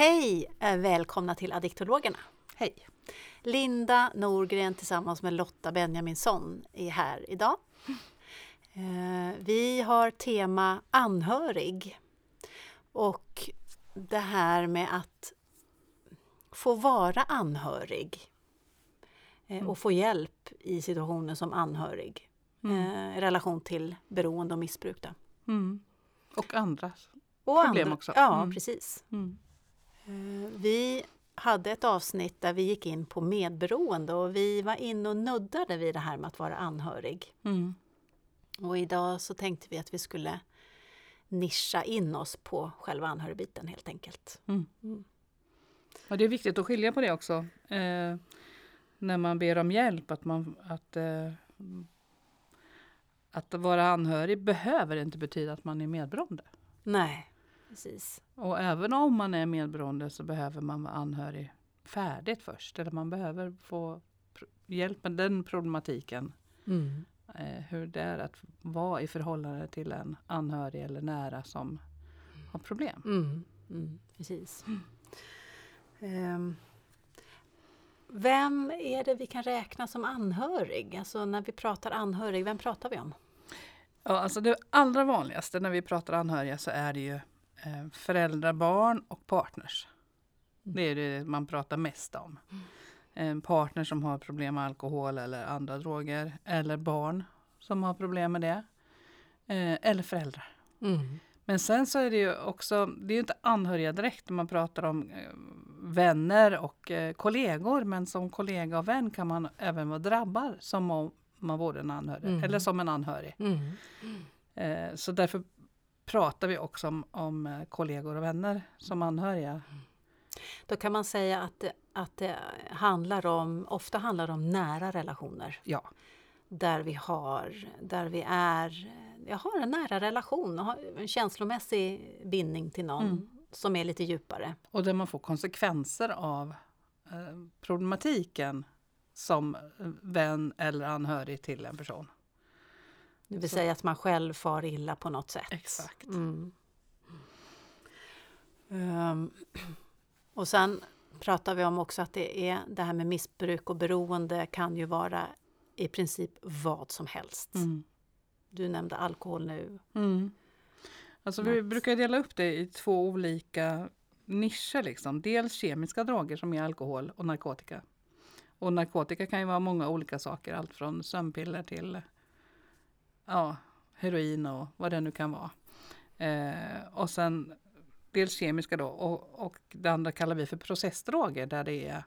Hej! Eh, välkomna till Addiktologerna. Hej! Linda Norgren tillsammans med Lotta Benjaminsson är här idag. Eh, vi har tema anhörig. Och det här med att få vara anhörig eh, och få hjälp i situationen som anhörig Mm. i relation till beroende och missbruk. Mm. Och andra. Och Problem andra, också. Ja, Mm. precis. Eh, Vi hade ett avsnitt där vi gick in på medberoende och vi var inne och nuddade vid det här med att vara anhörig. Mm. Och idag så tänkte vi att vi skulle nischa in oss på själva anhörigbiten helt enkelt. Mm. Mm. Och det är viktigt att skilja på det också. Eh, när man ber om hjälp. Att, man, att, eh, att vara anhörig behöver inte betyda att man är medberoende. Nej, precis. Och även om man är medberoende så behöver man vara anhörig färdigt först. Eller man behöver få hjälp med den problematiken. Mm. Eh, hur det är att vara i förhållande till en anhörig eller nära som har problem. Mm. Mm. Precis. Ehm, Vem är det vi kan räkna som anhörig? Alltså när vi pratar anhörig, vem pratar vi om? Ja, alltså det allra vanligaste när vi pratar anhöriga så är det ju föräldrar, barn och partners. Det är det man pratar mest om. En partner som har problem med alkohol eller andra droger. Eller barn som har problem med det. Eh, eller föräldrar. Mm. Men sen så är det ju också, det är ju inte anhöriga direkt när man pratar om eh, vänner och eh, kollegor. Men som kollega och vän kan man även vara drabbad som om man vore en anhörig. Mm. Eller som en anhörig. Mm. Eh, så därför pratar vi också om, om eh, kollegor och vänner som anhöriga. Då kan man säga att det, att det handlar om, ofta handlar det om nära relationer. Ja. Där vi har, där vi är, jag har en nära relation, en känslomässig bindning till någon Mm. som är lite djupare. Och där man får konsekvenser av eh, problematiken som eh, vän eller anhörig till en person. Det vill Så- säga att man själv far illa på något sätt. Exakt. Mm. Ehm, och sen pratar vi om också att det är det här med missbruk och beroende kan ju vara i princip vad som helst. Mm. Du nämnde alkohol nu. Mm. Alltså vi brukar dela upp det i två olika nischer. Liksom. Dels kemiska droger som är alkohol och narkotika. Och narkotika kan ju vara många olika saker. Allt från sömnpiller till ja, heroin och vad det nu kan vara. Eh, och sen dels kemiska då och, och det andra kallar vi för processdroger där det är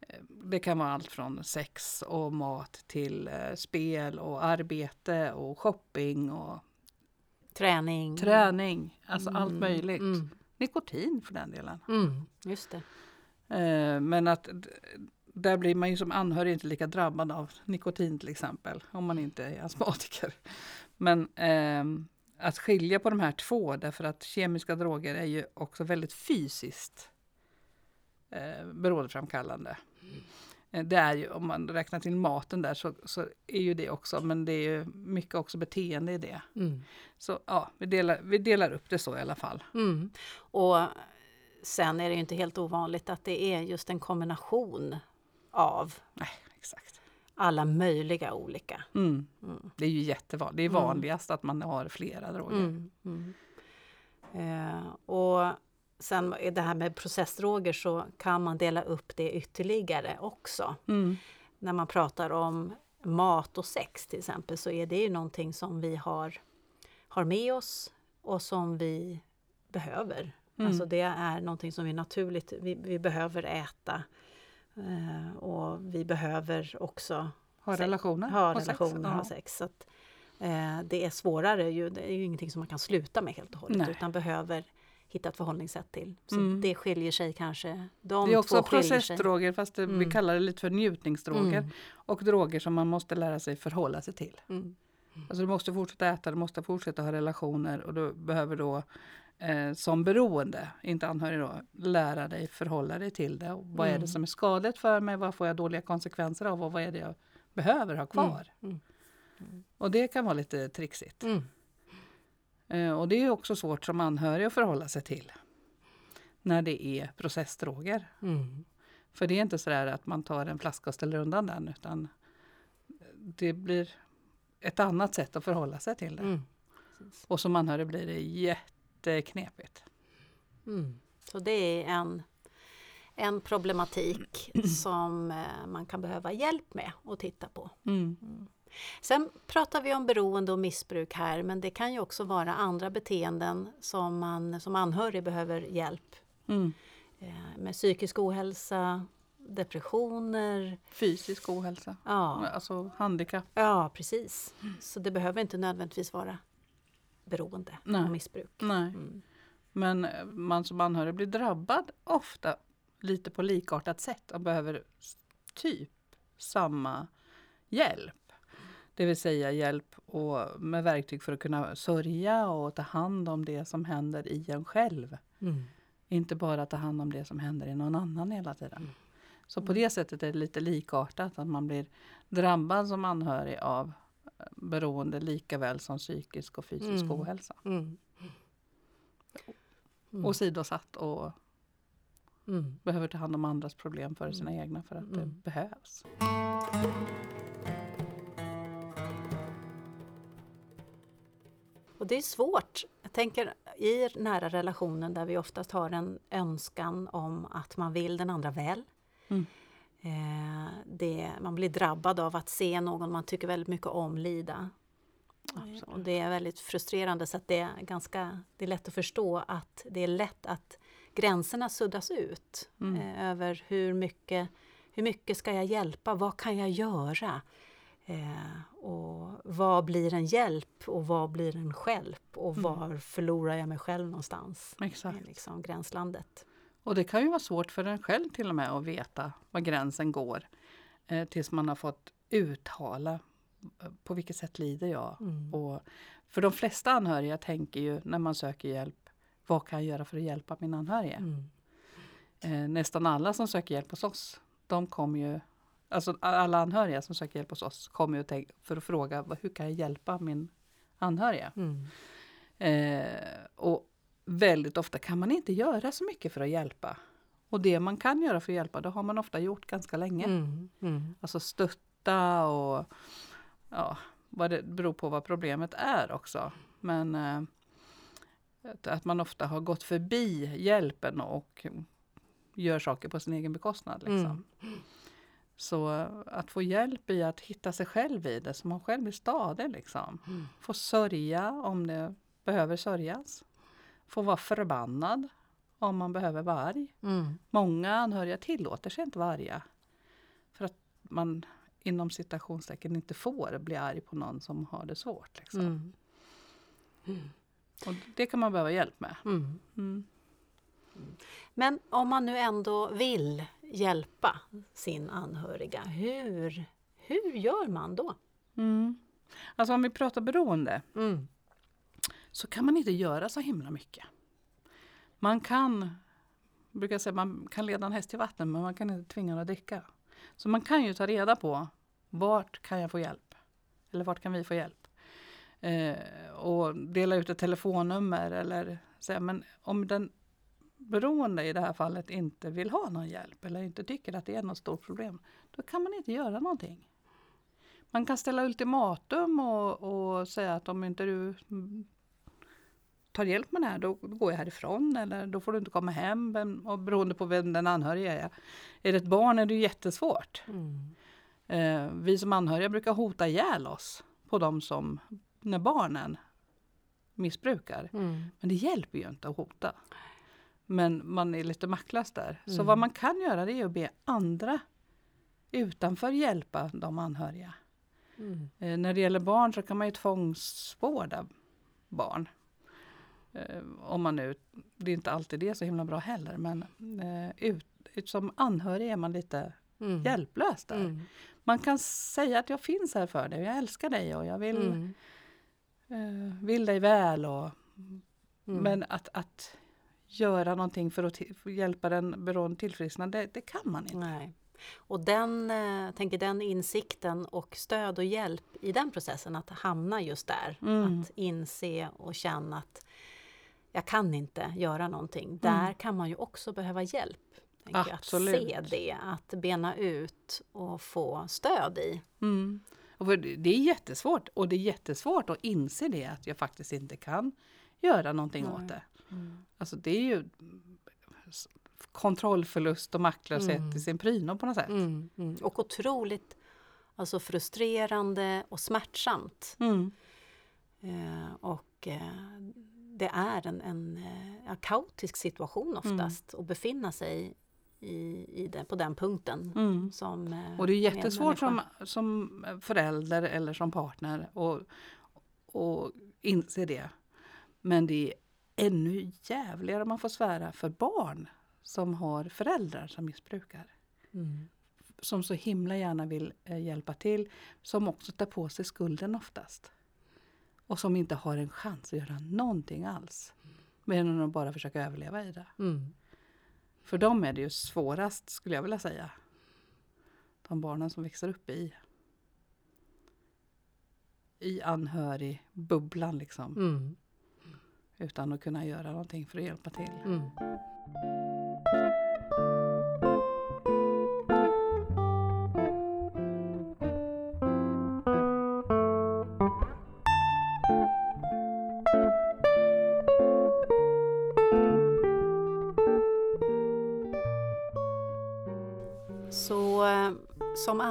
eh, det kan vara allt från sex och mat till eh, spel och arbete och shopping och Träning. träning. Alltså allt Mm, möjligt. Mm, Nikotin för den delen. mm, just det. Eh, men att där blir man ju som anhörig inte lika drabbad av nikotin till exempel. Om man inte är astmatiker. Men ehm, att skilja på de här två därför att kemiska droger är ju också väldigt fysiskt eh, beroendeframkallande. Eh, Det är ju, om man räknar till maten där så, så är ju det också, men det är ju mycket också beteende i det. Mm. Så ja, vi delar, vi delar upp det så i alla fall. Mm. Och sen är det ju inte helt ovanligt att det är just en kombination av Nej, exakt. alla möjliga olika. Mm. Mm. Det är ju jättevanligt. Det är Mm. vanligast att man har flera droger. Mm, mm. Eh, och sen det här med processdroger så kan man dela upp det ytterligare också. När man pratar om mat och sex till exempel så är det ju någonting som vi har, har med oss och som vi behöver. Mm. Alltså det är någonting som vi naturligt, vi, vi behöver äta. Eh, och vi behöver också Ha sex- relationer. ha och sex. relationer, ha sex. Så att, eh, det är svårare, ju, det är ju ingenting som man kan sluta med helt och hållet Nej. utan behöver hitta ett förhållningssätt till. Så Mm. det skiljer sig kanske. De Det är också processdroger fast det, vi Mm. kallar det lite för njutningsdroger. Mm. Och droger som man måste lära sig förhålla sig till. Mm. Alltså du måste fortsätta äta, du måste fortsätta ha relationer och du behöver då eh, som beroende, inte anhörig då, lära dig förhålla dig till det. Och vad är Mm. det som är skadligt för mig? Vad får jag dåliga konsekvenser av? Och vad är det jag behöver ha kvar? Mm. Och det kan vara lite trixigt. Mm. Eh, och det är också svårt som anhörig att förhålla sig till. När det är processdroger. Mm. För det är inte så där att man tar en flaska och ställer undan den utan det blir ett annat sätt att förhålla sig till det. Mm. Och som anhörig blir det jätteknepigt. Mm. Så det är en, en problematik som eh, man kan behöva hjälp med att titta på. Mm. Sen pratar vi om beroende och missbruk här men det kan ju också vara andra beteenden som man som anhörig behöver hjälp Mm. eh, med psykisk ohälsa, depressioner. Fysisk ohälsa, Ja, alltså handikapp. ja precis. Så det behöver inte nödvändigtvis vara beroende Nej. och missbruk. Nej. Mm. Men man som anhörig blir drabbad ofta lite på likartat sätt och behöver typ samma hjälp. Det vill säga hjälp och med verktyg för att kunna sörja och ta hand om det som händer i en själv. Mm. Inte bara ta hand om det som händer i någon annan hela tiden. Mm. Så på det sättet är det lite likartat att man blir drabbad som anhörig av beroende lika väl som psykisk och fysisk Mm. ohälsa. Mm. Mm. Åsidosatt och Mm. behöver ta hand om andras problem före sina egna för att det Mm. behövs. Och det är svårt. Jag tänker i nära relationen där vi oftast har en önskan om att man vill den andra väl. Mm. Eh, det, man blir drabbad av att se någon man tycker väldigt mycket om lida. Absolut. Och det är väldigt frustrerande så det är, ganska, det är lätt att förstå att det är lätt att gränserna suddas ut Mm. eh, över hur mycket, hur mycket ska jag hjälpa, vad kan jag göra? Eh, och vad blir en hjälp och vad blir en skälp och Mm. var förlorar jag mig själv någonstans? Exakt. Det är liksom gränslandet. Och det kan ju vara svårt för en själv till och med att veta var gränsen går. Eh, tills man har fått uttala eh, på vilket sätt lider jag. Mm. Och för de flesta anhöriga tänker ju när man söker hjälp, vad kan jag göra för att hjälpa min anhöriga? Mm. Eh, nästan alla som söker hjälp hos oss, de kommer ju, alltså alla anhöriga som söker hjälp hos oss kommer ju tänk, för att fråga hur kan jag hjälpa min anhöriga? Mm. Eh, och väldigt ofta kan man inte göra så mycket för att hjälpa. Och det man kan göra för att hjälpa, det har man ofta gjort ganska länge. Mm. Mm. Alltså stötta och ja, vad det beror på vad problemet är också. Men eh, att- man ofta har gått förbi hjälpen och gör saker på sin egen bekostnad. Liksom. Mm. Så eh, att få hjälp i att hitta sig själv i det, så man själv blir stadig. Liksom. Mm. Få sörja om det behöver sörjas. Få vara förbannad om man behöver vara arg. Mm. Många anhöriga tillåter sig inte vara arga. För att man inom citationstecken inte får bli arg på någon som har det svårt. Liksom. Mm. Och det kan man behöva hjälp med. Mm. Mm. Men om man nu ändå vill hjälpa sin anhöriga, hur, hur gör man då? Mm. Alltså om vi pratar beroende Mm så kan man inte göra så himla mycket. Man kan, brukar säga, man kan leda en häst till vatten men man kan inte tvinga den att dricka. Så man kan ju ta reda på vart kan jag få hjälp? Eller vart kan vi få hjälp? Eh, och dela ut ett telefonnummer eller säga, men om den beroende i det här fallet inte vill ha någon hjälp eller inte tycker att det är något stort problem, då kan man inte göra någonting. Man kan ställa ultimatum och, och säga att om inte du tar hjälp med det här, då går jag härifrån eller då får du inte komma hem. Vem, och beroende på vem den anhöriga är. Är det ett barn är det jättesvårt. Mm. Eh, vi som anhöriga brukar hota ihjäl oss på de som, när barnen missbrukar. Mm. Men det hjälper ju inte att hota. Men man är lite maktlös där. Så Mm. vad man kan göra det är att be andra utanför hjälpa de anhöriga. Mm. Eh, när det gäller barn så kan man ju tvångsvårda barn. Eh, om man nu, det är inte alltid det är så himla bra heller men eh, ut, ut, som anhörig är man lite Mm. hjälplös där. Mm. Man kan säga att jag finns här för dig och jag älskar dig och jag vill, Mm. eh, vill dig väl. Och, Mm. Men att, att göra någonting för att för hjälpa den beroende tillfrisknande, det, det kan man inte. Nej. Och den, tänker den insikten och stöd och hjälp i den processen, att hamna just där, Mm. att inse och känna att jag kan inte göra någonting. Där kan man ju också behöva hjälp. jag, Att Absolut. se det, att bena ut och få stöd i. Mm. Och det är jättesvårt och det är jättesvårt att inse det att jag faktiskt inte kan göra någonting åt det. Alltså det är ju kontrollförlust och maktlöshet Mm. i sin prydno på något sätt. Mm, mm. Och otroligt alltså frustrerande och smärtsamt. Mm. Eh, och eh, det är en, en eh, ja, kaotisk situation oftast att befinna sig i, i den, på den punkten. Mm. Som, eh, Och det är jättesvårt som, som förälder eller som partner att och inse det. Men det är ännu jävligare om man får svära för barn som har föräldrar som missbrukar. Mm. Som så himla gärna vill eh, hjälpa till, som också tar på sig skulden oftast. Och som inte har en chans att göra någonting alls. Mer än att bara försöka överleva i det. Mm. För dem är det ju svårast skulle jag vilja säga. De barnen som växer upp i i anhörigbubblan liksom. Mm. Utan att kunna göra någonting för att hjälpa till. Mm.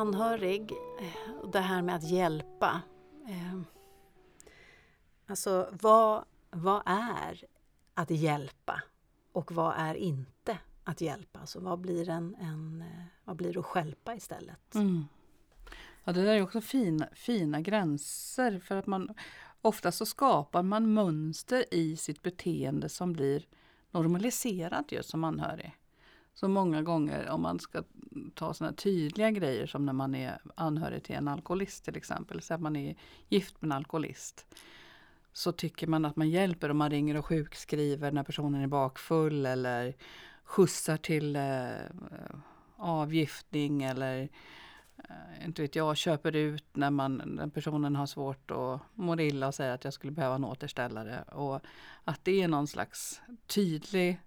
Anhörig, och det här med att hjälpa. Eh, alltså vad, vad är att hjälpa och vad är inte att hjälpa? Alltså vad blir, en, en, eh, vad blir att stjälpa istället? Mm. Ja, det där är också fina, fina gränser för att man ofta så skapar man mönster i sitt beteende som blir normaliserat just som anhörig. Så många gånger om man ska ta sådana tydliga grejer som när man är anhörig till en alkoholist till exempel, så att man är gift med en alkoholist. Så tycker man att man hjälper om man ringer och sjukskriver när personen är bakfull eller skjutsar till eh, avgiftning eller eh, inte vet jag, köper ut när man, den personen har svårt att må illa och säger att jag skulle behöva en återställare. Och att det är någon slags tydlig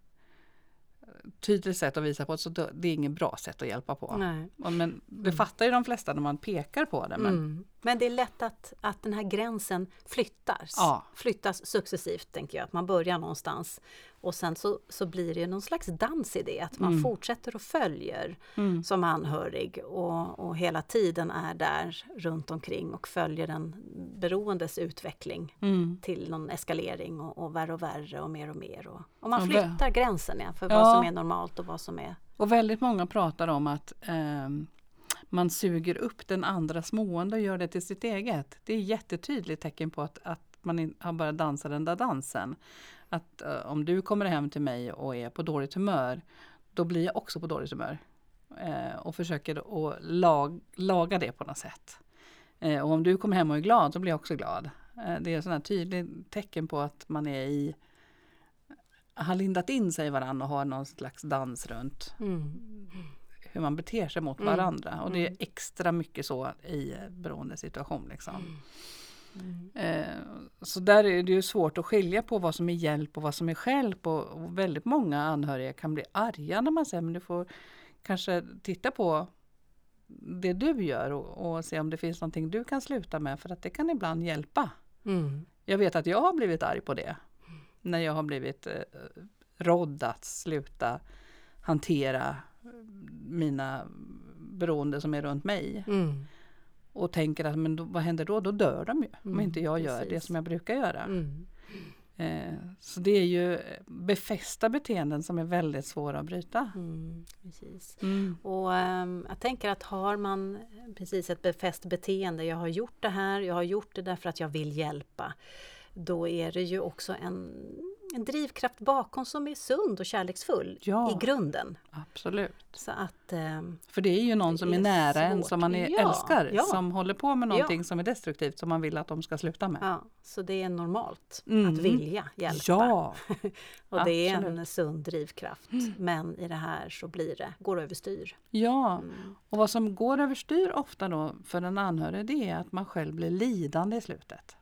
tydligt sätt att visa på, så det är inget bra sätt att hjälpa på. Nej. Men det fattar ju de flesta när man pekar på det. Men, Mm. Men det är lätt att, att den här gränsen flyttas. Ja. Flyttas successivt, tänker jag. Att man börjar någonstans och sen så, så blir det någon slags dans i det. Att man Mm. fortsätter och följer Mm. som anhörig och, och hela tiden är där runt omkring och följer den beroendes utveckling Mm. till någon eskalering och, och värre och värre och mer och mer. Och, och man flyttar gränsen ja, för Ja. vad som är normalt och vad som är... Och väldigt många pratar om att ehm, man suger upp den andras mående och gör det till sitt eget. Det är jättetydligt tecken på att, att man har börjat dansa den där dansen. Att eh, om du kommer hem till mig och är på dåligt humör, då blir jag också på dåligt humör. Eh, och försöker att lag, laga det på något sätt. Eh, och om du kommer hem och är glad, så blir jag också glad. Det är ett tydligt tecken på att man är i har lindat in sig i varandra och har någon slags dans runt hur man beter sig mot Mm. varandra. Och det är Mm. extra mycket så i beroendesituation. Liksom. Mm. Eh, så där är det ju svårt att skilja på vad som är hjälp och vad som är stjälp. Och, och väldigt många anhöriga kan bli arga när man säger men du får kanske titta på det du gör och, och se om det finns någonting du kan sluta med för att det kan ibland hjälpa. Mm. Jag vet att jag har blivit arg på det. När jag har blivit eh, rådd att sluta hantera mina beroende som är runt mig. Mm. Och tänker att men då, vad händer då? Då dör de ju. om Mm, inte jag gör det som jag brukar göra. Mm. Eh, så det är ju befästa beteenden som är väldigt svåra att bryta. Mm. Precis. Mm. Och ehm, jag tänker att har man precis ett befäst beteende, jag har gjort det här, jag har gjort det därför att jag vill hjälpa. Då är det ju också en, en drivkraft bakom som är sund och kärleksfull Ja. i grunden. Absolut. Så att, eh, För det är ju någon som är är nära en svårt. som man är, Ja, älskar, ja. som håller på med någonting som är destruktivt som man vill att de ska sluta med. ja, så det är normalt Mm. att vilja hjälpa. Ja, och det är absolut. en sund drivkraft. Men i det här så blir det, går det överstyr. ja. Mm. Och vad som går överstyr ofta då för en anhörig det är att man själv blir lidande i slutet.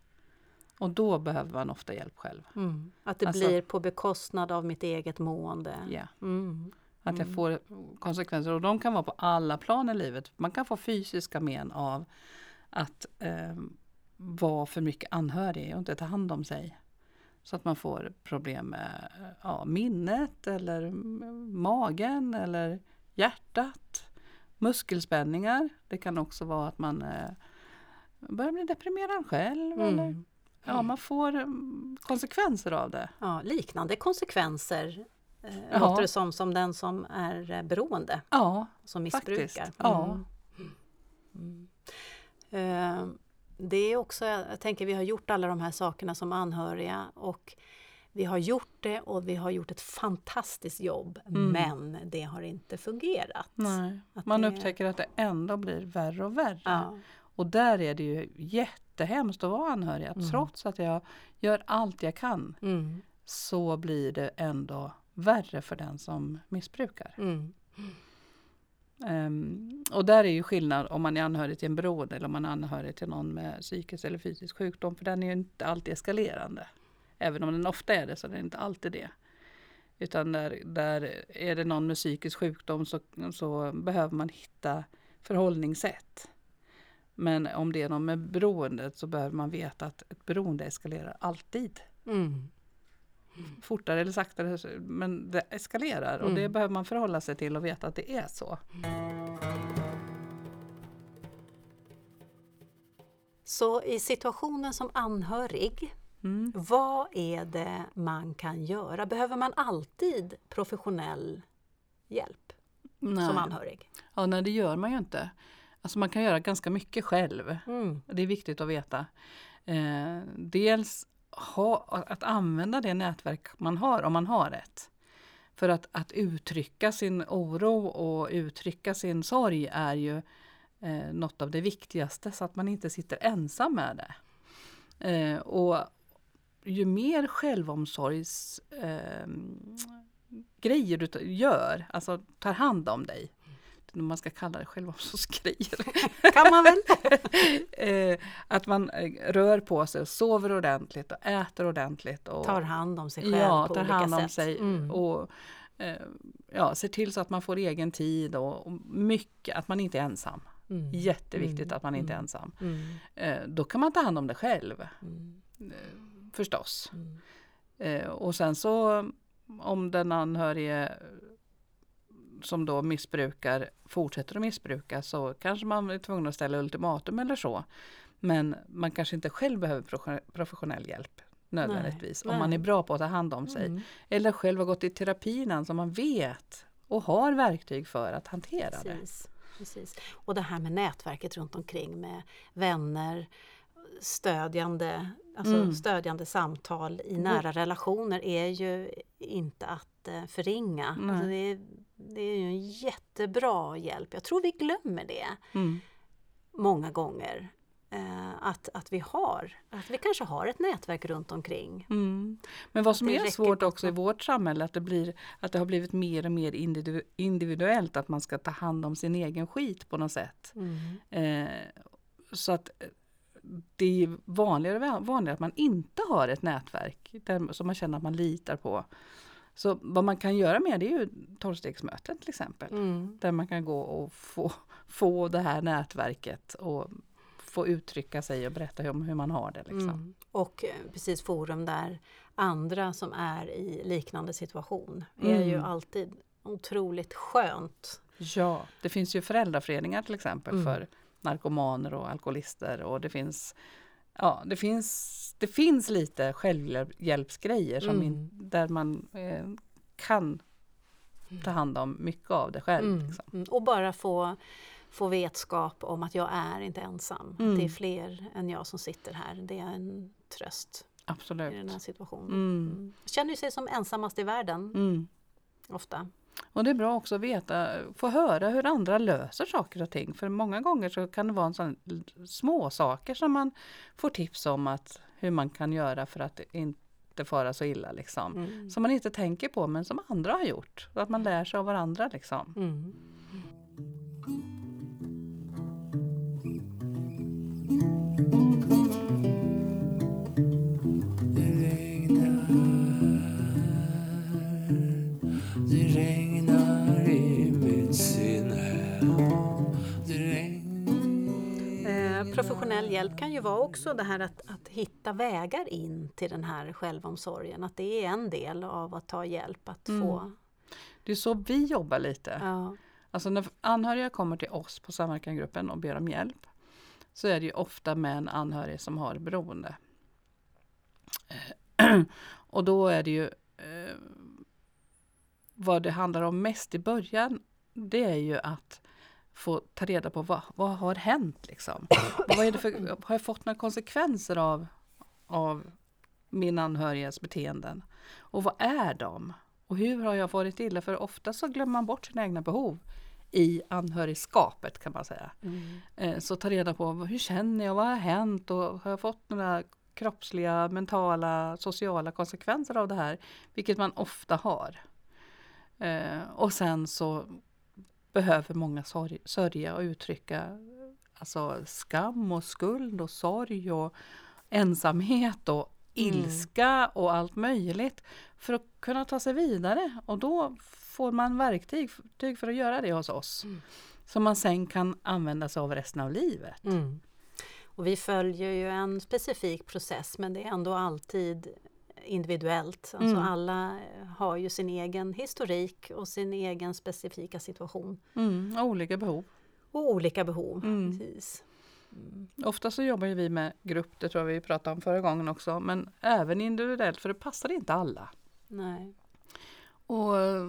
Och då behöver man ofta hjälp själv. Mm. Att det Alltså- blir på bekostnad av mitt eget mående. Ja. Mm. Att jag får konsekvenser och de kan vara på alla plan i livet. Man kan få fysiska men av att eh, vara för mycket anhörig och inte ta hand om sig. Så att man får problem med ja, minnet eller mm, magen eller hjärtat. Muskelspänningar. Det kan också vara att man eh, börjar bli deprimerad själv. Eller, Mm. Ja, man får mm, konsekvenser av det. Ja, liknande konsekvenser eh, Ja. låter det som, som den som är eh, beroende, Ja, som missbrukar. faktiskt. Ja. Mm. Eh, Det är också, jag tänker vi har gjort alla de här sakerna som anhöriga och vi har gjort det och vi har gjort ett fantastiskt jobb Mm. men det har inte fungerat. Man det- upptäcker att det ändå blir värre och värre. Ja. Och där är det ju jättehemskt att vara anhörig. Att Mm. Trots att jag gör allt jag kan Mm. så blir det ändå värre för den som missbrukar. Mm. Ehm, och där är ju skillnad om man är anhörig till en beroende eller om man är anhörig till någon med psykisk eller fysisk sjukdom. För den är ju inte alltid eskalerande. Även om den ofta är det så är den inte alltid det. Utan där, där är det någon med psykisk sjukdom så, så behöver man hitta förhållningssätt. Men om det är någon med beroendet så behöver man veta att ett beroende eskalerar alltid. Mm. Fortare eller saktare, men det eskalerar och det Mm. behöver man förhålla sig till och veta att det är så. Så i situationen som anhörig, Mm. vad är det man kan göra? Behöver man alltid professionell hjälp som Nej. anhörig? Ja, nej, det gör man ju inte. Alltså man kan göra ganska mycket själv. Mm. Det är viktigt att veta. Eh, dels ha, att använda det nätverk man har, om man har ett. För att, att uttrycka sin oro och uttrycka sin sorg är ju eh, något av det viktigaste så att man inte sitter ensam med det. Eh, och ju mer självomsorgs eh, grejer du gör, alltså tar hand om dig, man ska kalla det självomsorgsgrejer, Kan man väl? eh, att man eh, rör på sig, och sover ordentligt och äter ordentligt. Och, Tar hand om sig själv ja, på tar olika hand om sätt. sig Mm. och eh, ja, ser till så att man får egen tid och, och mycket, att man inte är ensam. Mm. Jätteviktigt Mm, att man inte är mm. ensam. Mm. Eh, då kan man ta hand om det själv, Mm. förstås. Och sen så om den anhörige som då missbrukar fortsätter att missbruka så kanske man är tvungen att ställa ultimatum eller så. Men man kanske inte själv behöver profession- professionell hjälp nödvändigtvis. Nej, om man är bra på att ta hand om sig. Mm. Eller själv har gått i terapin så man vet och har verktyg för att hantera det. Precis, precis. Och det här med nätverket runt omkring med vänner, stödjande, alltså Mm. stödjande samtal i nära relationer är ju inte att eh, förringa. Alltså det, är, det är ju en jättebra hjälp. Jag tror vi glömmer det Mm. många gånger. Eh, att, att vi har, att vi kanske har ett nätverk runt omkring. Mm. Men vad som Det är svårt också i vårt samhälle att det, blir, att det har blivit mer och mer individu- individuellt att man ska ta hand om sin egen skit på något sätt. Eh, så att eh, det är vanligare vanligare att man inte har ett nätverk där, som man känner att man litar på. Så vad man kan göra med det är ju tolvstegsmöten till exempel. Mm. Där man kan gå och få, få det här nätverket och få uttrycka sig och berätta om hur man har det. Liksom. Mm. Och eh, precis forum där andra som är i liknande situation är ju Mm. alltid otroligt skönt. Ja, det finns ju föräldraföreningar till exempel Mm. för narkomaner och alkoholister och det finns Ja, det finns, det finns lite självhjälpsgrejer som in, Mm. där man eh, kan ta hand om mycket av det själv. Mm. Liksom. Mm. Och bara få, få vetskap om att jag är inte ensam. Mm. Det är fler än jag som sitter här. Det är en tröst. i den Absolut. här situationen. Mm. Mm. Känner sig som ensammast i världen Mm. ofta. Och det är bra också att veta, få höra hur andra löser saker och ting. För många gånger så kan det vara en sån små saker som man får tips om att hur man kan göra för att inte fara så illa liksom. Mm. Som man inte tänker på men som andra har gjort. Och att man lär sig av varandra liksom. Mm. Hjälp kan ju vara också det här att, att hitta vägar in till den här självomsorgen. Att det är en del av att ta hjälp, att Mm. få... Det är så vi jobbar lite. Ja. Alltså när anhöriga kommer till oss på samverkangruppen och ber om hjälp så är det ju ofta med en anhörig som har beroende. Och då är det ju eh, vad det handlar om mest i början det är ju att få ta reda på vad, vad har hänt liksom. vad är det för, har jag fått några konsekvenser av, av min anhörigas beteenden? Och vad är de? Och hur har jag varit illa? För ofta så glömmer man bort sina egna behov i anhörigskapet kan man säga. Mm. Eh, Så ta reda på hur känner jag, vad har hänt och har jag fått några kroppsliga, mentala, sociala konsekvenser av det här? Vilket man ofta har. Eh, Och sen så behöver många sörja och uttrycka alltså skam och skuld och sorg och ensamhet och Mm. ilska och allt möjligt för att kunna ta sig vidare. Och då får man verktyg verktyg för att göra det hos oss. Mm. Som man sen kan använda sig av resten av livet. Mm. Och vi följer ju en specifik process men det är ändå alltid individuellt. Alltså Mm. Alla har ju sin egen historik och sin egen specifika situation. Mm, och olika behov. Och olika behov. Mm. Precis. Mm. Ofta så jobbar ju vi med grupp, det tror jag vi pratade om förra gången också, men även individuellt för det passar inte alla. Nej. Och eh,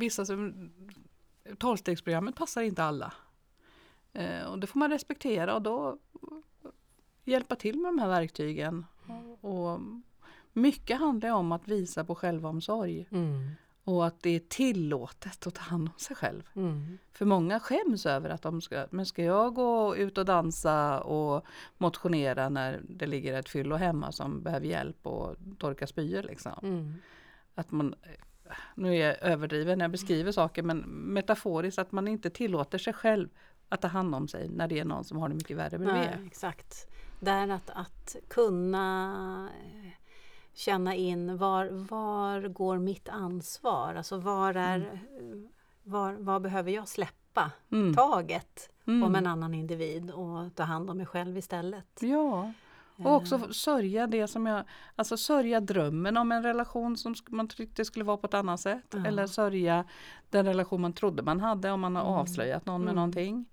vissa som, tolvstegsprogrammet passar inte alla. Eh, och det får man respektera och då hjälpa till med de här verktygen. Och mycket handlar om att visa på självomsorg Mm. och att det är tillåtet att ta hand om sig själv. Mm. För många skäms över att de ska, men ska jag gå ut och dansa och motionera när det ligger ett fyllo hemma som behöver hjälp och torka spyor liksom. Mm. Att man, nu är jag överdriven när jag beskriver saker men metaforiskt att man inte tillåter sig själv att ta hand om sig när det är någon som har det mycket värre bredvid. Nej, exakt. Där att, att kunna eh, känna in var, var går mitt ansvar? Alltså var är, var, var behöver jag släppa Mm. taget Mm. om en annan individ och ta hand om mig själv istället? Ja, och också sörja det som jag, alltså sörja drömmen om en relation som man tyckte skulle vara på ett annat sätt. Ja. Eller sörja den relation man trodde man hade om man har Mm. avslöjat någon med Mm. någonting.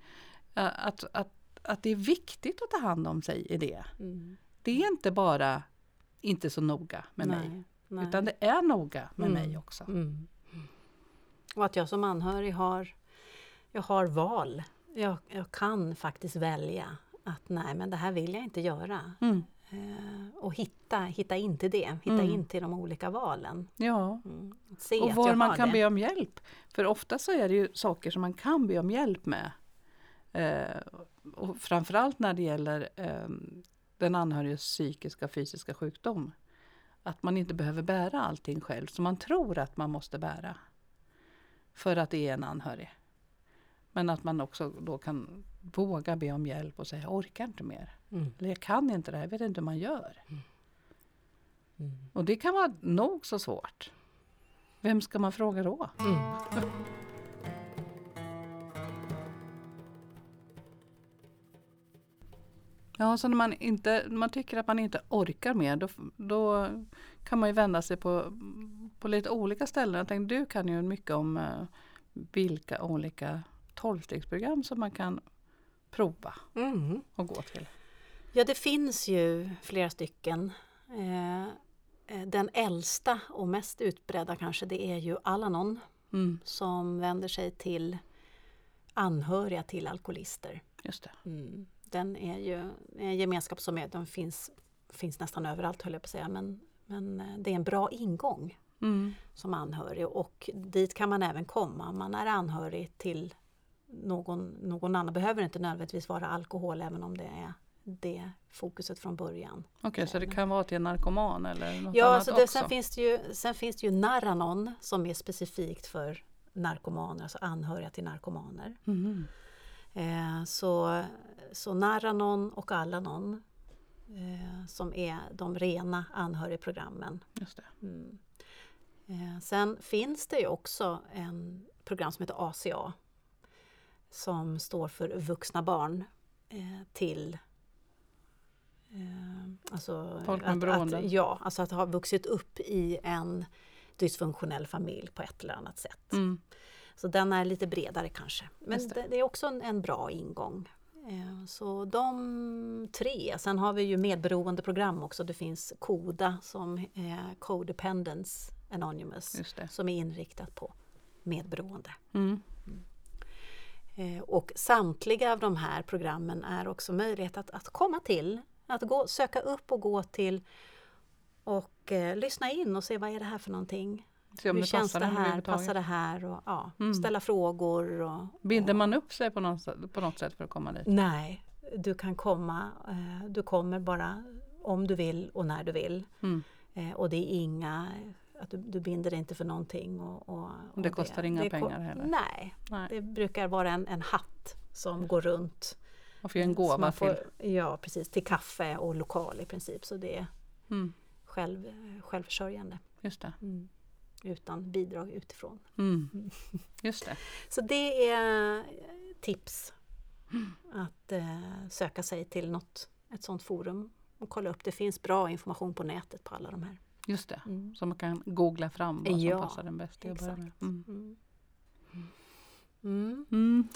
Eh, Att, att, att det är viktigt att ta hand om sig i det. Mm. Det är inte bara inte så noga med mig. Nej, nej. Utan det är noga med Mm. mig också. Mm. Och att jag som anhörig har, jag har val. Jag, jag kan faktiskt välja att nej men det här vill jag inte göra. Mm. Eh, och hitta, hitta in till det, hitta Mm. in till de olika valen. Ja, Mm. Och var man kan det. be om hjälp. För ofta så är det ju saker som man kan be om hjälp med. Eh, och framförallt när det gäller eh, den anhöriges psykiska och fysiska sjukdom. Att man inte behöver bära allting själv som man tror att man måste bära. För att det är en anhörig. Men att man också då kan våga be om hjälp och säga jag orkar inte mer. Mm. Eller jag kan inte det här, jag vet inte hur man gör. Mm. Och det kan vara nog så svårt. Vem ska man fråga då? Ja, så när man, inte, när man tycker att man inte orkar mer då, då kan man ju vända sig på, på lite olika ställen. Jag tänkte, du kan ju mycket om eh, vilka olika tolvstegsprogram som man kan prova Mm. och gå till. Ja, det finns ju flera stycken. Eh, eh, den äldsta och mest utbredda kanske det är ju Alanon Mm, som vänder sig till anhöriga till alkoholister. just det. Mm. Den är ju en gemenskap som är, den finns finns nästan överallt höll jag på att säga, men, men eh, det är en bra ingång Mm. som anhörig och dit kan man även komma om man är anhörig till någon, någon annan. behöver inte nödvändigtvis vara alkohol även om det är det fokuset från början. Okej, så det kan vara till en narkoman eller något Ja, annat alltså det, också? sen, finns det ju, sen finns det ju Naranon som är specifikt för narkomaner, alltså anhöriga till narkomaner. Mhm. Eh, så, så Naranon och Alanon eh, som är de rena anhörigprogrammen. Just det. Mm. Eh, sen finns det ju också en program som heter ACA som står för vuxna barn eh, till eh, alltså Folk med att, att, ja, alltså att ha vuxit upp i en dysfunktionell familj på ett eller annat sätt. Mm. Så den är lite bredare kanske. Men det. det. är också en, en bra ingång. Eh, Så de tre. Sen har vi ju medberoendeprogram också. Det finns KODA som är Codependence Anonymous som är inriktat på medberoende. Mm. Eh, Och samtliga av de här programmen är också möjlighet att, att komma till, att gå, söka upp och gå till och eh, lyssna in och se vad är det här för någonting. Se om Hur det känns passar det en här? Passar det här? Och, ja, Mm. Ställa frågor. Och, Binder och, man upp sig på något, på något sätt för att komma dit? Nej, du kan komma. eh, Du kommer bara om du vill och när du vill. Mm. Eh, Och det är inga, att du, du binder dig inte för någonting. Och, och, och det kostar inga ko- pengar heller? Nej, Nej. det brukar vara en, en hatt som går runt. Och få en Så gåva man får, till? Ja, precis. Till kaffe och lokal i princip. Så det är Mm. själv, självförsörjande. Just det. Utan bidrag utifrån. Mm. Just det. Så det är tips. Att eh, söka sig till något, ett sådant forum och kolla upp. Det finns bra information på nätet på alla de här. Just det. Mm. Så man kan googla fram vad som Ja, passar den bäst till att börja med. exakt. Mm. Mm. Mm. Mm.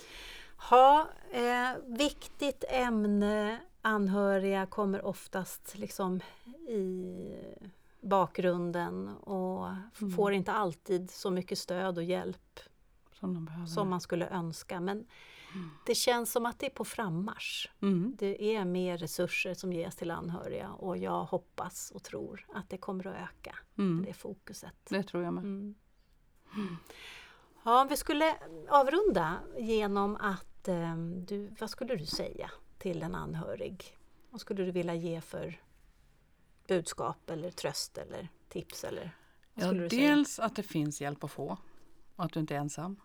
Ha, eh, viktigt ämne. Anhöriga kommer oftast liksom i bakgrunden och Mm. får inte alltid så mycket stöd och hjälp Som som man skulle önska. Men det känns som att det är på frammarsch. Mm. Det är mer resurser som ges till anhöriga och jag hoppas och tror att det kommer att öka. Mm. Det fokuset. Det tror jag med. Mm. Ja, vi skulle avrunda genom att eh, du, vad skulle du säga till en anhörig? Vad skulle du vilja ge för budskap eller tröst eller tips eller Ja, dels att det finns hjälp att få och att du inte är ensam.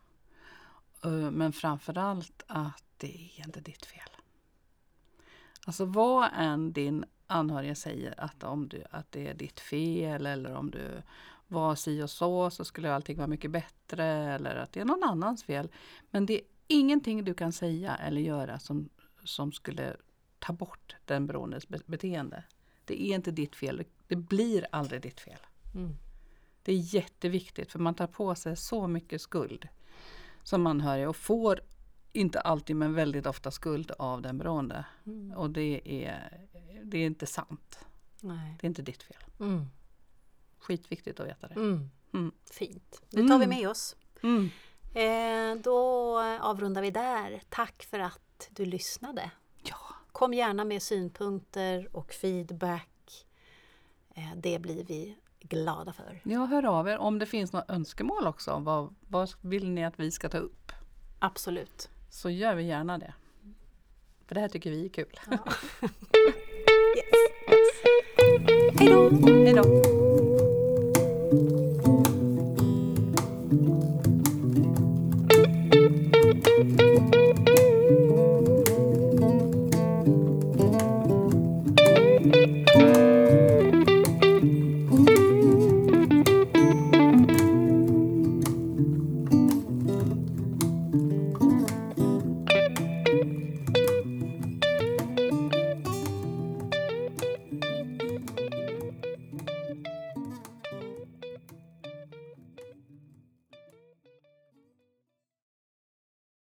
Eh, Men framförallt att det är inte ditt fel. Alltså vad än din anhöriga säger att, om du, att det är ditt fel eller om du var si och så så skulle allting vara mycket bättre eller att det är någon annans fel. Men det är ingenting du kan säga eller göra som, som skulle ta bort den beroendes be- beteende. Det är inte ditt fel. Det blir aldrig ditt fel. Mm. Det är jätteviktigt för man tar på sig så mycket skuld som anhörig och får inte alltid men väldigt ofta skuld av den beroende. Mm. Och det är, det är inte sant. Nej. Det är inte ditt fel. Mm. Skitviktigt att veta det. Mm. Mm. Fint. Det tar vi Mm. med oss. Mm. Eh, då avrundar vi där. Tack för att du lyssnade. Ja, Kom gärna med synpunkter och feedback. Eh, det blir vi glada för. jag hör av er om det finns några önskemål också. Vad, vad vill ni att vi ska ta upp? Absolut. Så gör vi gärna det. För det här tycker vi är kul. Ja. yes. Hej då!